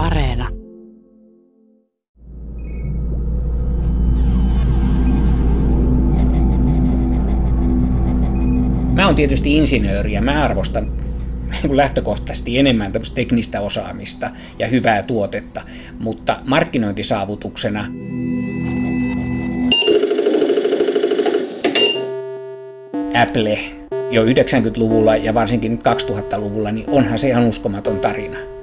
Areena. Mä oon tietysti insinööri ja mä arvostan lähtökohtaisesti enemmän tämmöistä teknistä osaamista ja hyvää tuotetta, mutta markkinointisaavutuksena Apple jo 90-luvulla ja varsinkin nyt 2000-luvulla, niin onhan se ihan uskomaton tarina.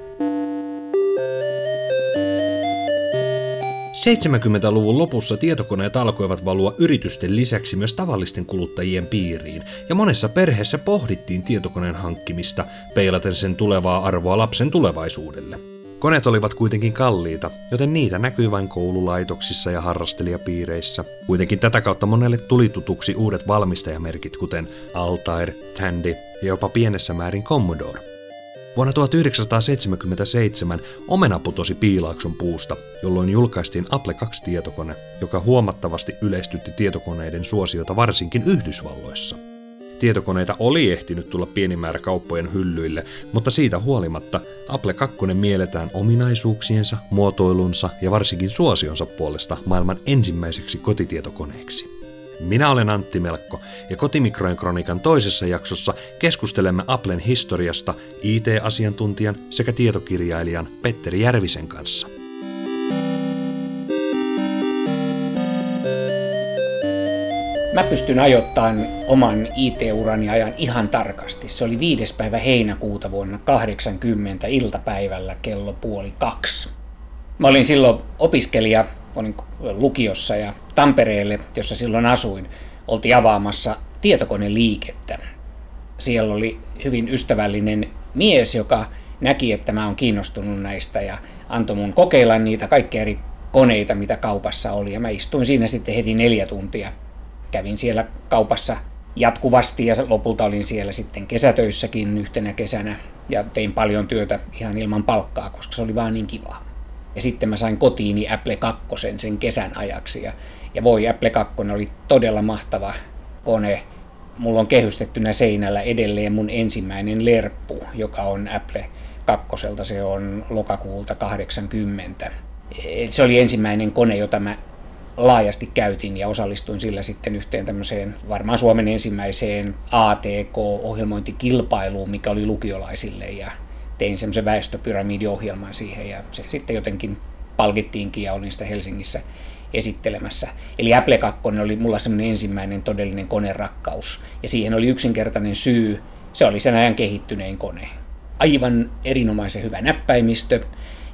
70-luvun lopussa tietokoneet alkoivat valua yritysten lisäksi myös tavallisten kuluttajien piiriin, ja monessa perheessä pohdittiin tietokoneen hankkimista, peilaten sen tulevaa arvoa lapsen tulevaisuudelle. Koneet olivat kuitenkin kalliita, joten niitä näkyi vain koululaitoksissa ja harrastelijapiireissä. Kuitenkin tätä kautta monelle tuli tutuksi uudet valmistajamerkit, kuten Altair, Tandy ja jopa pienessä määrin Commodore. Vuonna 1977 omena putosi piilaakson puusta, jolloin julkaistiin Apple 2-tietokone, joka huomattavasti yleistytti tietokoneiden suosiota varsinkin Yhdysvalloissa. Tietokoneita oli ehtinyt tulla pieni määrä kauppojen hyllyille, mutta siitä huolimatta Apple 2 mielletään ominaisuuksiensa, muotoilunsa ja varsinkin suosionsa puolesta maailman ensimmäiseksi kotitietokoneeksi. Minä olen Antti Melkko ja Kotimikrojen kronikan toisessa jaksossa keskustelemme Applen historiasta IT-asiantuntijan sekä tietokirjailijan Petteri Järvisen kanssa. Mä pystyn ajoittamaan oman IT-urani ajan ihan tarkasti. Se oli viides päivä heinäkuuta vuonna 80 iltapäivällä kello puoli kaksi. Mä olin silloin opiskelija, olin lukiossa ja Tampereelle, jossa silloin asuin, oltiin avaamassa tietokoneliikettä. Siellä oli hyvin ystävällinen mies, joka näki, että mä oon kiinnostunut näistä ja antoi mun kokeilla niitä kaikkia eri koneita, mitä kaupassa oli. Ja mä istuin siinä sitten heti neljä tuntia kävin siellä kaupassa jatkuvasti ja lopulta olin siellä sitten kesätöissäkin yhtenä kesänä ja tein paljon työtä ihan ilman palkkaa, koska se oli vaan niin kivaa. Ja sitten mä sain kotiini Apple 2 sen kesän ajaksi ja, ja voi Apple 2 oli todella mahtava kone. Mulla on kehystettynä seinällä edelleen mun ensimmäinen lerppu, joka on Apple 2. Se on lokakuulta 80. Se oli ensimmäinen kone, jota mä laajasti käytin ja osallistuin sillä sitten yhteen tämmöiseen varmaan Suomen ensimmäiseen ATK-ohjelmointikilpailuun, mikä oli lukiolaisille ja tein semmoisen väestöpyramidiohjelman siihen ja se sitten jotenkin palkittiinkin ja olin sitä Helsingissä esittelemässä. Eli Apple 2 oli mulla semmoinen ensimmäinen todellinen konerakkaus ja siihen oli yksinkertainen syy, se oli sen ajan kehittynein kone. Aivan erinomaisen hyvä näppäimistö,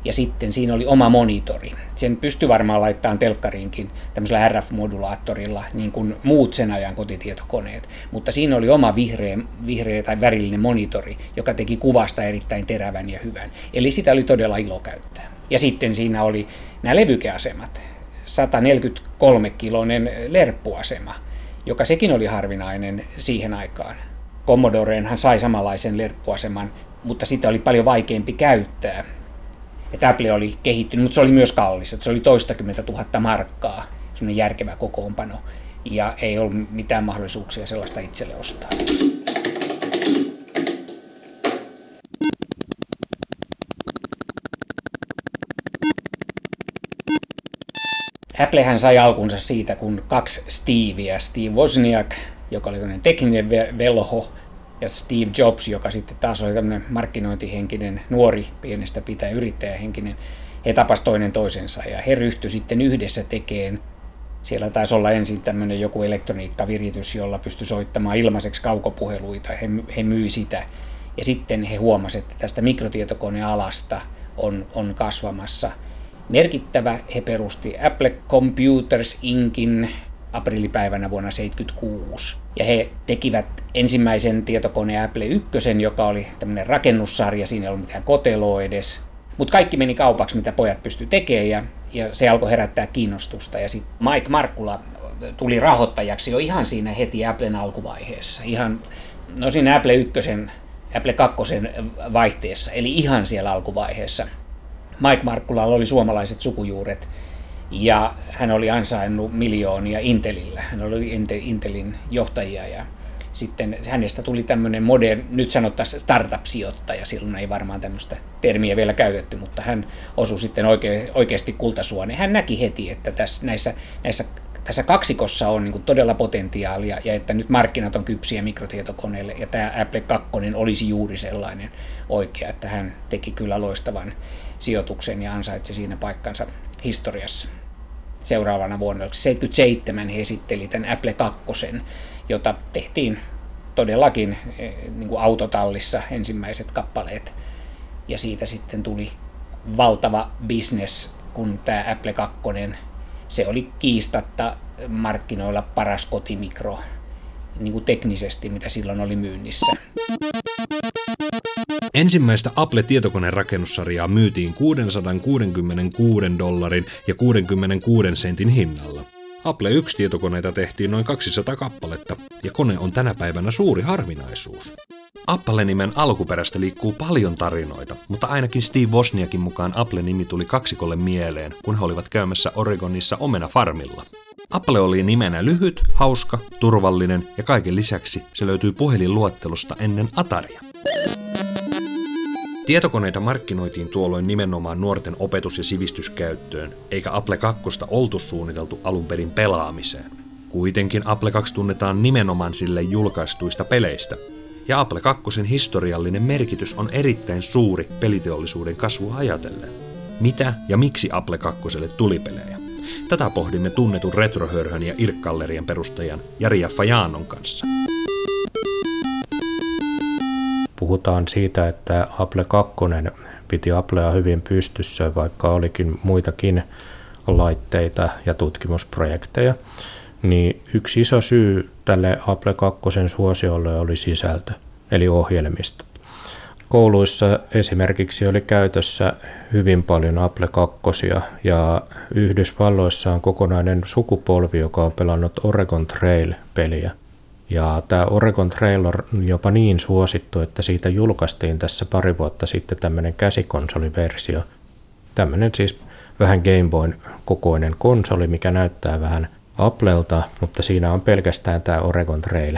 ja sitten siinä oli oma monitori. Sen pystyi varmaan laittamaan telkkariinkin tämmöisellä RF-modulaattorilla, niin kuin muut sen ajan kotitietokoneet. Mutta siinä oli oma vihreä, vihreä tai värillinen monitori, joka teki kuvasta erittäin terävän ja hyvän. Eli sitä oli todella ilo käyttää. Ja sitten siinä oli nämä levykeasemat. 143-kiloinen lerppuasema, joka sekin oli harvinainen siihen aikaan. Commodoreenhan sai samanlaisen lerppuaseman, mutta sitä oli paljon vaikeampi käyttää että Apple oli kehittynyt, mutta se oli myös kallis. Että se oli toistakymmentä tuhatta markkaa, semmoinen järkevä kokoonpano. Ja ei ollut mitään mahdollisuuksia sellaista itselle ostaa. Applehän sai alkunsa siitä, kun kaksi Steveä, Steve Wozniak, joka oli tekninen velho, ja Steve Jobs, joka sitten taas oli tämmöinen markkinointihenkinen, nuori, pienestä pitää yrittäjähenkinen, he tapas toinen toisensa ja he ryhtyi sitten yhdessä tekemään siellä taisi olla ensin tämmöinen joku elektroniikkaviritys, jolla pystyi soittamaan ilmaiseksi kaukopuheluita. He, he myi sitä. Ja sitten he huomasivat, että tästä mikrotietokonealasta on, on kasvamassa merkittävä. He perusti Apple Computers Inkin aprillipäivänä vuonna 1976. Ja he tekivät ensimmäisen tietokoneen Apple 1, joka oli tämmöinen rakennussarja, siinä ei ollut mitään koteloa edes. Mutta kaikki meni kaupaksi, mitä pojat pysty tekemään ja, ja se alkoi herättää kiinnostusta. Ja sitten Mike Markkula tuli rahoittajaksi jo ihan siinä heti Applen alkuvaiheessa. Ihan, no siinä Apple 1, Apple 2 vaihteessa, eli ihan siellä alkuvaiheessa. Mike Markkulalla oli suomalaiset sukujuuret ja hän oli ansainnut miljoonia Intelillä. Hän oli Intelin johtajia ja sitten hänestä tuli tämmöinen modern, nyt sanottaisiin startup-sijoittaja, silloin ei varmaan tämmöistä termiä vielä käytetty, mutta hän osui sitten oike, oikeasti kultasuoneen. Hän näki heti, että tässä, näissä, näissä tässä kaksikossa on niin todella potentiaalia ja että nyt markkinat on kypsiä mikrotietokoneille ja tämä Apple 2 olisi juuri sellainen oikea, että hän teki kyllä loistavan sijoituksen ja ansaitsi siinä paikkansa historiassa. Seuraavana vuonna 1977 he esitteli tämän Apple 2, jota tehtiin todellakin eh, niin kuin autotallissa ensimmäiset kappaleet. Ja siitä sitten tuli valtava business, kun tämä Apple 2, se oli kiistatta markkinoilla paras kotimikro niin kuin teknisesti, mitä silloin oli myynnissä. Ensimmäistä Apple-tietokoneen rakennussarjaa myytiin 666 dollarin ja 66 sentin hinnalla. Apple 1-tietokoneita tehtiin noin 200 kappaletta, ja kone on tänä päivänä suuri harvinaisuus. Apple-nimen alkuperästä liikkuu paljon tarinoita, mutta ainakin Steve Wozniakin mukaan Apple-nimi tuli kaksikolle mieleen, kun he olivat käymässä Oregonissa omena farmilla. Apple oli nimenä lyhyt, hauska, turvallinen ja kaiken lisäksi se löytyy puhelinluottelusta ennen Ataria. Tietokoneita markkinoitiin tuolloin nimenomaan nuorten opetus- ja sivistyskäyttöön, eikä Apple 2 oltu suunniteltu alun perin pelaamiseen. Kuitenkin Apple 2 tunnetaan nimenomaan sille julkaistuista peleistä, ja Apple 2 historiallinen merkitys on erittäin suuri peliteollisuuden kasvua ajatellen. Mitä ja miksi Apple 2 tuli pelejä? Tätä pohdimme tunnetun retrohörhön ja Irk-gallerian perustajan Jari Fajanon kanssa puhutaan siitä, että Apple 2 piti Applea hyvin pystyssä, vaikka olikin muitakin laitteita ja tutkimusprojekteja, niin yksi iso syy tälle Apple 2 suosiolle oli sisältö, eli ohjelmistot. Kouluissa esimerkiksi oli käytössä hyvin paljon Apple 2 ja Yhdysvalloissa on kokonainen sukupolvi, joka on pelannut Oregon Trail-peliä – ja tämä Oregon Trail on jopa niin suosittu, että siitä julkaistiin tässä pari vuotta sitten tämmöinen käsikonsoliversio. Tämmöinen siis vähän Game Boyn kokoinen konsoli, mikä näyttää vähän Applelta, mutta siinä on pelkästään tämä Oregon Trail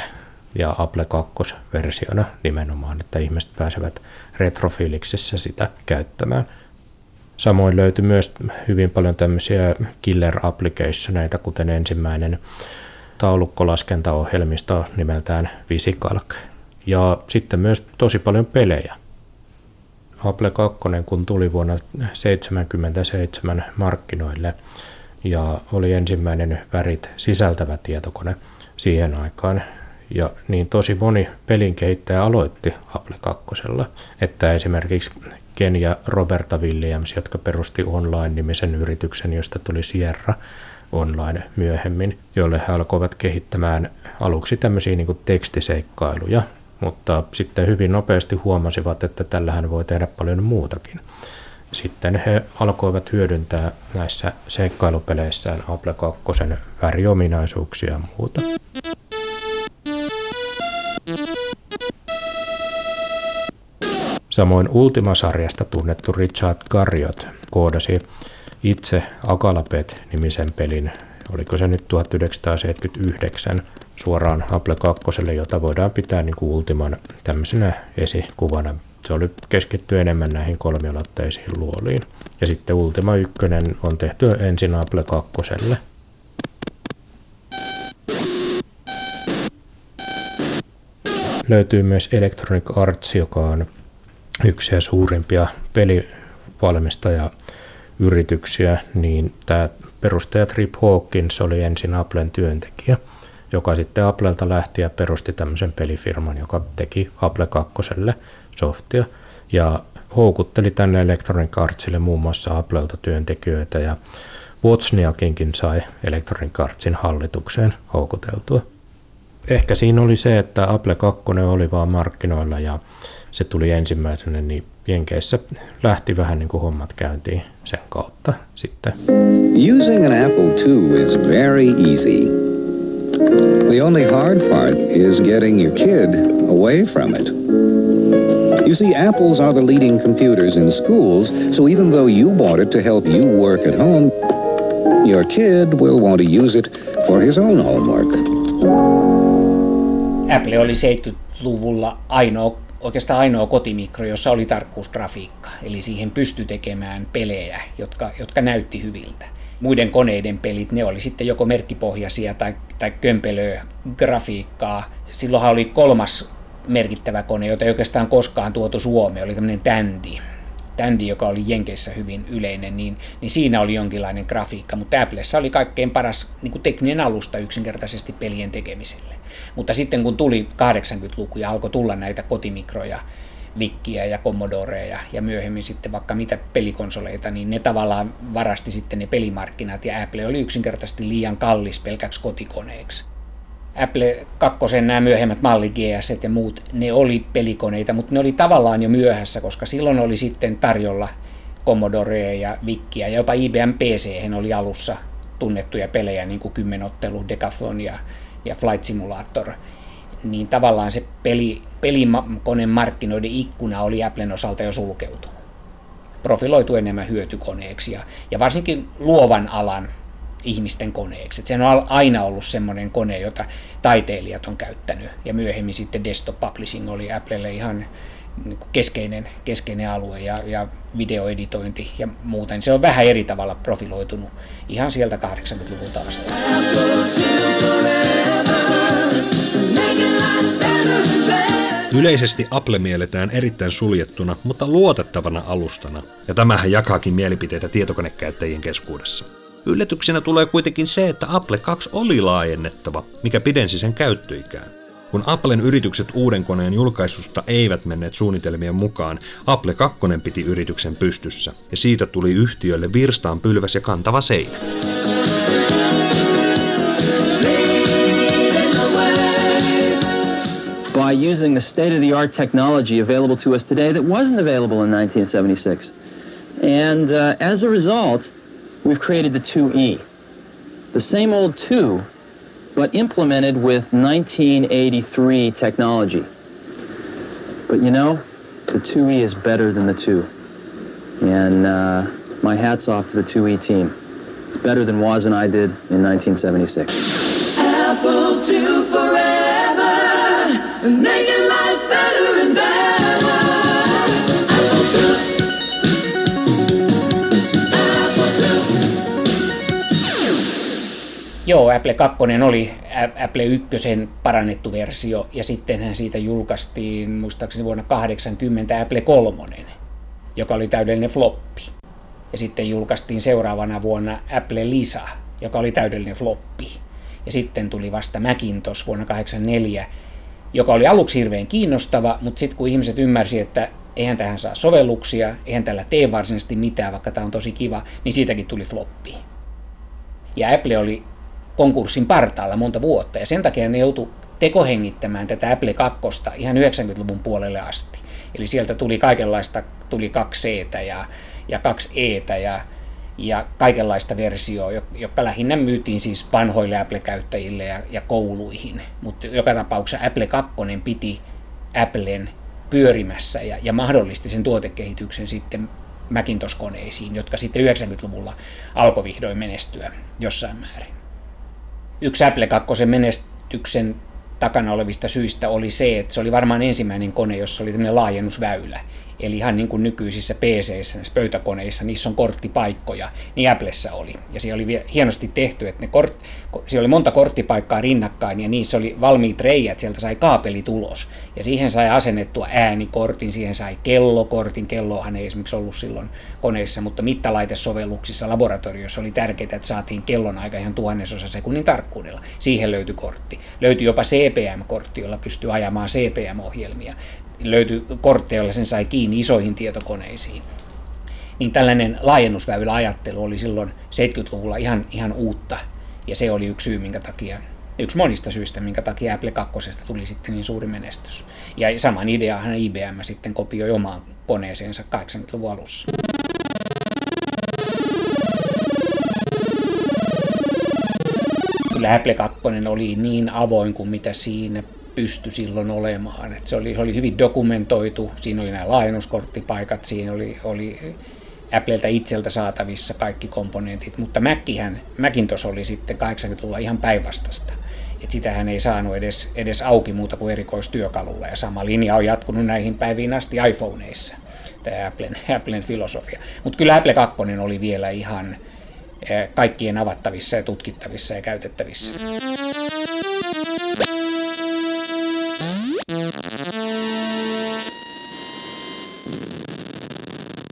ja Apple 2-versiona nimenomaan, että ihmiset pääsevät retrofiliksessä sitä käyttämään. Samoin löytyi myös hyvin paljon tämmöisiä killer applicationeita, kuten ensimmäinen taulukkolaskentaohjelmisto nimeltään VisiCalc. Ja sitten myös tosi paljon pelejä. Apple 2, kun tuli vuonna 1977 markkinoille ja oli ensimmäinen värit sisältävä tietokone siihen aikaan, ja niin tosi moni pelin kehittäjä aloitti Apple 2. Että esimerkiksi Ken ja Roberta Williams, jotka perusti Online-nimisen yrityksen, josta tuli Sierra, online myöhemmin, joille he alkoivat kehittämään aluksi tämmöisiä niin tekstiseikkailuja, mutta sitten hyvin nopeasti huomasivat, että tällähän voi tehdä paljon muutakin. Sitten he alkoivat hyödyntää näissä seikkailupeleissään Apple 2 väriominaisuuksia ja muuta. Samoin Ultima-sarjasta tunnettu Richard Garriott koodasi itse Agalapet-nimisen pelin, oliko se nyt 1979, suoraan Apple 2, jota voidaan pitää niin kuin Ultiman tämmöisenä esikuvana. Se oli keskitty enemmän näihin kolmiulotteisiin luoliin. Ja sitten Ultima 1 on tehty ensin Apple 2. Löytyy myös Electronic Arts, joka on yksi suurimpia pelivalmistajia yrityksiä, niin tämä perustaja Trip Hawkins oli ensin Applen työntekijä, joka sitten Applelta lähti ja perusti tämmöisen pelifirman, joka teki Apple 2 softia ja houkutteli tänne Electronic Artsille muun muassa Applelta työntekijöitä ja Wozniakinkin sai Electronic Artsin hallitukseen houkuteltua. Ehkä siinä oli se, että Apple 2 oli vaan markkinoilla ja se tuli ensimmäisenä, niin Jenkeissä lähti vähän niin kuin hommat käyntiin sen kautta sitten. Using an Apple II is very easy. The only hard part is getting your kid away from it. You see, Apples are the leading computers in schools, so even though you bought it to help you work at home, your kid will want to use it for his own homework. Apple oli 70-luvulla ainoa, oikeastaan ainoa kotimikro, jossa oli tarkkuusgrafiikka. Eli siihen pystyi tekemään pelejä, jotka, jotka näytti hyviltä. Muiden koneiden pelit, ne oli sitten joko merkkipohjaisia tai, tai kömpelöä grafiikkaa. Silloinhan oli kolmas merkittävä kone, jota ei oikeastaan koskaan tuotu Suomeen, oli tämmöinen Tandy. Tandy, joka oli Jenkeissä hyvin yleinen, niin, niin siinä oli jonkinlainen grafiikka, mutta Applessa oli kaikkein paras niin kuin tekninen alusta yksinkertaisesti pelien tekemiselle. Mutta sitten kun tuli 80-luku ja alkoi tulla näitä kotimikroja, Vikkiä ja Commodoreja ja myöhemmin sitten vaikka mitä pelikonsoleita, niin ne tavallaan varasti sitten ne pelimarkkinat ja Apple oli yksinkertaisesti liian kallis pelkäksi kotikoneeksi. Apple 2, nämä myöhemmät malli GS ja muut, ne oli pelikoneita, mutta ne oli tavallaan jo myöhässä, koska silloin oli sitten tarjolla Commodorea ja Vikkiä ja jopa IBM PC oli alussa tunnettuja pelejä, niin kuin Kymmenottelu, Decathlon ja, ja Flight Simulator. Niin tavallaan se peli, pelikoneen markkinoiden ikkuna oli Applen osalta jo sulkeutunut. Profiloitu enemmän hyötykoneeksi ja, ja varsinkin luovan alan ihmisten koneeksi. Et se on aina ollut semmoinen kone, jota taiteilijat on käyttänyt. Ja myöhemmin sitten desktop publishing oli Applelle ihan niin keskeinen, keskeinen alue ja, ja videoeditointi ja muuten. Se on vähän eri tavalla profiloitunut ihan sieltä 80-luvulta asti. Yleisesti Apple mielletään erittäin suljettuna, mutta luotettavana alustana, ja tämähän jakaakin mielipiteitä tietokonekäyttäjien keskuudessa. Yllätyksenä tulee kuitenkin se, että Apple 2 oli laajennettava, mikä pidensi sen käyttöikään. Kun Applen yritykset uuden koneen julkaisusta eivät menneet suunnitelmien mukaan, Apple 2 piti yrityksen pystyssä, ja siitä tuli yhtiölle virstaan pylväs ja kantava seinä. By using the state-of-the-art technology available to us today that wasn't available in 1976. And uh, as a result, we've created the 2E. The same old 2, but implemented with 1983 technology. But you know, the 2E is better than the 2. And uh, my hat's off to the 2E team. It's better than Woz and I did in 1976. Apple 2 forever, Joo, Apple 2 oli Apple 1 parannettu versio ja sittenhän siitä julkaistiin muistaakseni vuonna 80 Apple 3, joka oli täydellinen floppi. Ja sitten julkaistiin seuraavana vuonna Apple Lisa, joka oli täydellinen floppi. Ja sitten tuli vasta Macintosh vuonna 84, joka oli aluksi hirveän kiinnostava, mutta sitten kun ihmiset ymmärsi, että eihän tähän saa sovelluksia, eihän tällä tee varsinaisesti mitään, vaikka tämä on tosi kiva, niin siitäkin tuli floppi. Ja Apple oli konkurssin partaalla monta vuotta, ja sen takia ne joutu tekohengittämään tätä Apple 2 ihan 90-luvun puolelle asti. Eli sieltä tuli kaikenlaista, tuli kaksi c ja, ja kaksi e ja, ja kaikenlaista versioa, jotka lähinnä myytiin siis vanhoille Apple-käyttäjille ja, ja kouluihin. Mutta joka tapauksessa Apple 2 piti Applen pyörimässä ja, ja mahdollisti sen tuotekehityksen sitten Macintosh-koneisiin, jotka sitten 90-luvulla alkoi vihdoin menestyä jossain määrin yksi Apple 2 menestyksen takana olevista syistä oli se, että se oli varmaan ensimmäinen kone, jossa oli tämmöinen laajennusväylä. Eli ihan niin kuin nykyisissä pc pöytäkoneissa, niissä on korttipaikkoja, niin Applessa oli. Ja se oli hienosti tehty, että ne kort, siellä oli monta korttipaikkaa rinnakkain ja niissä oli valmiit reijät, sieltä sai kaapeli tulos. Ja siihen sai asennettua äänikortin, siihen sai kellokortin, kellohan ei esimerkiksi ollut silloin koneissa, mutta mittalaitesovelluksissa laboratoriossa oli tärkeää, että saatiin kellon aika ihan tuhannesosa sekunnin tarkkuudella. Siihen löytyi kortti. Löytyi jopa CPM-kortti, jolla pystyy ajamaan CPM-ohjelmia löytyi kortteja, joilla sen sai kiinni isoihin tietokoneisiin. Niin tällainen laajennusväyläajattelu oli silloin 70-luvulla ihan, ihan uutta, ja se oli yksi syy, minkä takia, yksi monista syistä, minkä takia Apple 2 tuli sitten niin suuri menestys. Ja saman ideahan IBM sitten kopioi omaan koneeseensa 80-luvun alussa. Kyllä Apple 2 oli niin avoin kuin mitä siinä pysty silloin olemaan. Et se, oli, oli hyvin dokumentoitu, siinä oli nämä laajennuskorttipaikat, siinä oli, oli Appleltä itseltä saatavissa kaikki komponentit, mutta Macihän, Macintosh oli sitten 80-luvulla ihan päinvastasta. että sitähän ei saanut edes, edes auki muuta kuin erikoistyökalulla. Ja sama linja on jatkunut näihin päiviin asti iPhoneissa, tämä Applen, Applen filosofia. Mutta kyllä Apple 2 oli vielä ihan eh, kaikkien avattavissa ja tutkittavissa ja käytettävissä.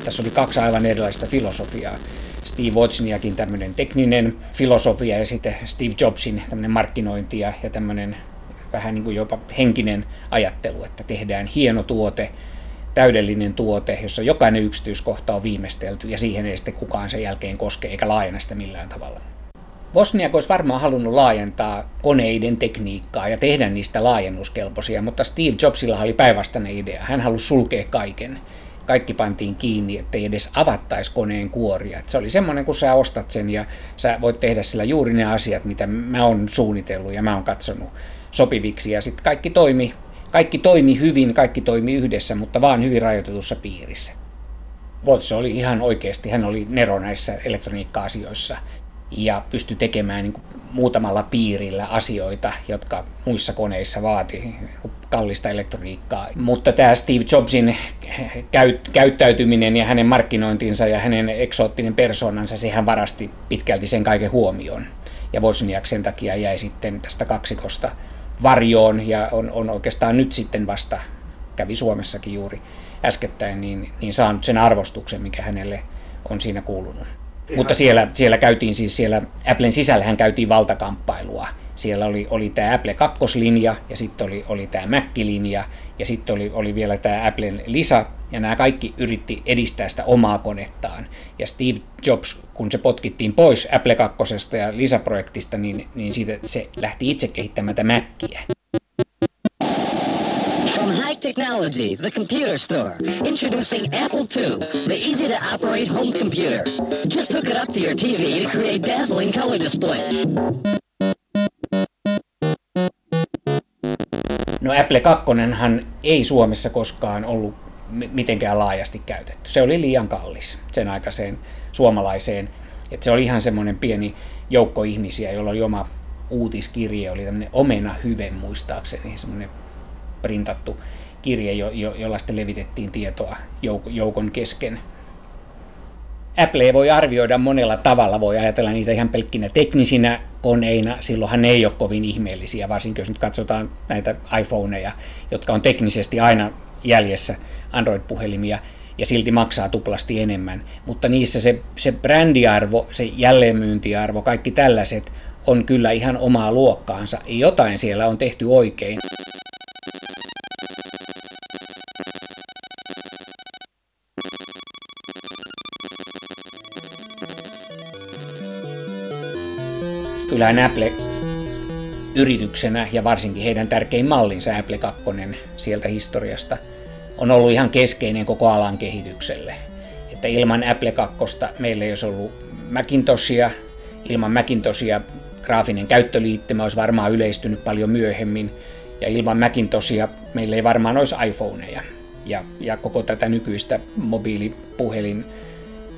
Tässä oli kaksi aivan erilaista filosofiaa. Steve Wozniakin tämmöinen tekninen filosofia ja sitten Steve Jobsin tämmöinen markkinointi ja, ja tämmöinen vähän niin kuin jopa henkinen ajattelu, että tehdään hieno tuote, täydellinen tuote, jossa jokainen yksityiskohta on viimeistelty ja siihen ei sitten kukaan sen jälkeen koske eikä laajenna sitä millään tavalla. Wozniak olisi varmaan halunnut laajentaa koneiden tekniikkaa ja tehdä niistä laajennuskelpoisia, mutta Steve Jobsilla oli päinvastainen idea. Hän halusi sulkea kaiken kaikki pantiin kiinni, ettei edes avattaisi koneen kuoria. Et se oli semmoinen, kun sä ostat sen ja sä voit tehdä sillä juuri ne asiat, mitä mä oon suunnitellut ja mä oon katsonut sopiviksi. Ja sitten kaikki toimi, kaikki toimi hyvin, kaikki toimi yhdessä, mutta vaan hyvin rajoitetussa piirissä. Watts oli ihan oikeasti, hän oli nero näissä elektroniikka-asioissa ja pystyi tekemään niin muutamalla piirillä asioita, jotka muissa koneissa vaati kallista elektroniikkaa. Mutta tämä Steve Jobsin käyt, käyttäytyminen ja hänen markkinointinsa ja hänen eksoottinen persoonansa, sehän varasti pitkälti sen kaiken huomioon. Ja Wozniak sen takia jäi sitten tästä kaksikosta varjoon ja on, on oikeastaan nyt sitten vasta, kävi Suomessakin juuri äskettäin, niin, niin saanut sen arvostuksen, mikä hänelle on siinä kuulunut. Mutta siellä, siellä käytiin siis siellä, Applen sisällähän käytiin valtakamppailua. Siellä oli, oli tämä Apple 2-linja ja sitten oli, oli tämä Mac-linja ja sitten oli, oli vielä tämä Applen Lisa ja nämä kaikki yritti edistää sitä omaa konettaan. Ja Steve Jobs, kun se potkittiin pois Apple 2 ja Lisa-projektista, niin, niin siitä se lähti itse kehittämään tätä Macia. Technology, the computer store. Introducing Apple II, the easy to operate home computer. Up to your TV to create dazzling color displays. No Apple 2 ei Suomessa koskaan ollut mitenkään laajasti käytetty. Se oli liian kallis sen aikaiseen suomalaiseen. Että se oli ihan semmoinen pieni joukko ihmisiä, jolla oli oma uutiskirje, oli tämmöinen omena hyve muistaakseni, semmoinen printattu kirje, jo, jo, jolla sitten levitettiin tietoa joukon kesken. Apple voi arvioida monella tavalla, voi ajatella niitä ihan pelkkinä teknisinä koneina, silloinhan ne ei ole kovin ihmeellisiä, varsinkin jos nyt katsotaan näitä iPhoneja, jotka on teknisesti aina jäljessä Android-puhelimia ja silti maksaa tuplasti enemmän. Mutta niissä se, se brändiarvo, se jälleenmyyntiarvo, kaikki tällaiset on kyllä ihan omaa luokkaansa. Jotain siellä on tehty oikein. Kyllähän Apple yrityksenä ja varsinkin heidän tärkein mallinsa Apple 2 sieltä historiasta on ollut ihan keskeinen koko alan kehitykselle. Että ilman Apple 2 meillä ei olisi ollut Macintoshia, ilman Macintoshia graafinen käyttöliittymä olisi varmaan yleistynyt paljon myöhemmin, ja ilman Macintoshia meillä ei varmaan olisi iPhoneja. Ja, ja koko tätä nykyistä mobiilipuhelin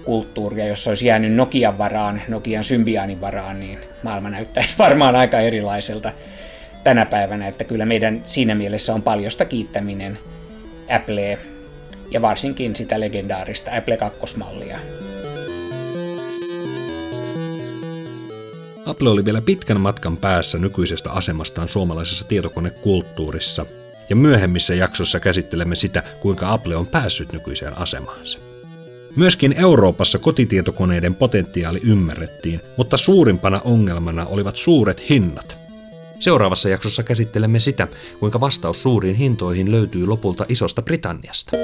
kulttuuria, jos olisi jäänyt Nokian varaan, Nokian Symbianin varaan, niin maailma näyttäisi varmaan aika erilaiselta tänä päivänä, että kyllä meidän siinä mielessä on paljosta kiittäminen Apple ja varsinkin sitä legendaarista Apple 2-mallia. Apple oli vielä pitkän matkan päässä nykyisestä asemastaan suomalaisessa tietokonekulttuurissa, ja myöhemmissä jaksossa käsittelemme sitä, kuinka Apple on päässyt nykyiseen asemaansa. Myöskin Euroopassa kotitietokoneiden potentiaali ymmärrettiin, mutta suurimpana ongelmana olivat suuret hinnat. Seuraavassa jaksossa käsittelemme sitä, kuinka vastaus suuriin hintoihin löytyy lopulta Isosta Britanniasta.